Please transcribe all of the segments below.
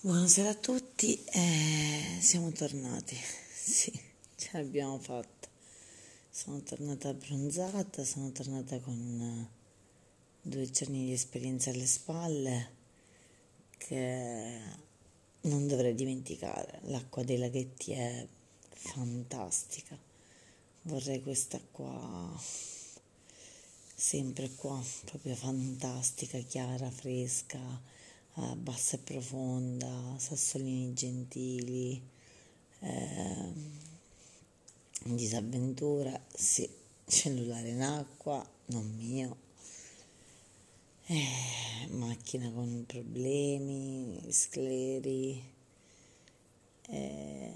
Buonasera a tutti, eh, siamo tornati, sì, ce l'abbiamo fatta. Sono tornata abbronzata, sono tornata con eh, due giorni di esperienza alle spalle che non dovrei dimenticare. L'acqua dei laghetti è fantastica, vorrei questa qua sempre qua, proprio fantastica, chiara, fresca eh, bassa e profonda, sassolini gentili, eh, disavventura, sì, cellulare in acqua, non mio, eh, macchina con problemi, scleri, eh,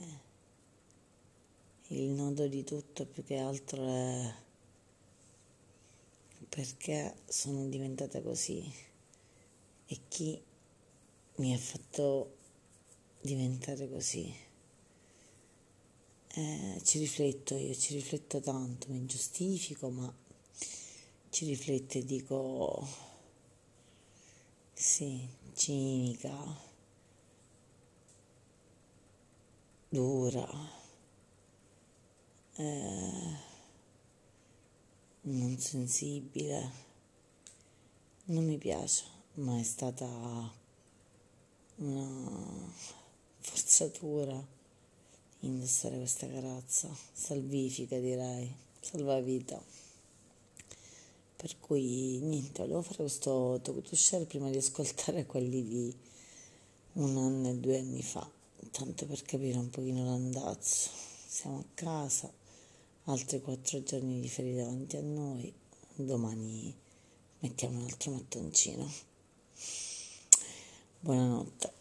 il nodo di tutto più che altro è perché sono diventata così. E chi mi ha fatto diventare così. Eh, ci rifletto io, ci rifletto tanto, mi giustifico, ma ci rifletto e dico sì, cinica, dura, eh, non sensibile, non mi piace, ma è stata una forzatura indossare questa carazza, salvifica direi, salvavita. Per cui niente, volevo fare questo talk prima di ascoltare quelli di un anno e due anni fa, tanto per capire un pochino l'andazzo. Siamo a casa, altri quattro giorni di ferie davanti a noi, domani mettiamo un altro mattoncino. Buonanotte.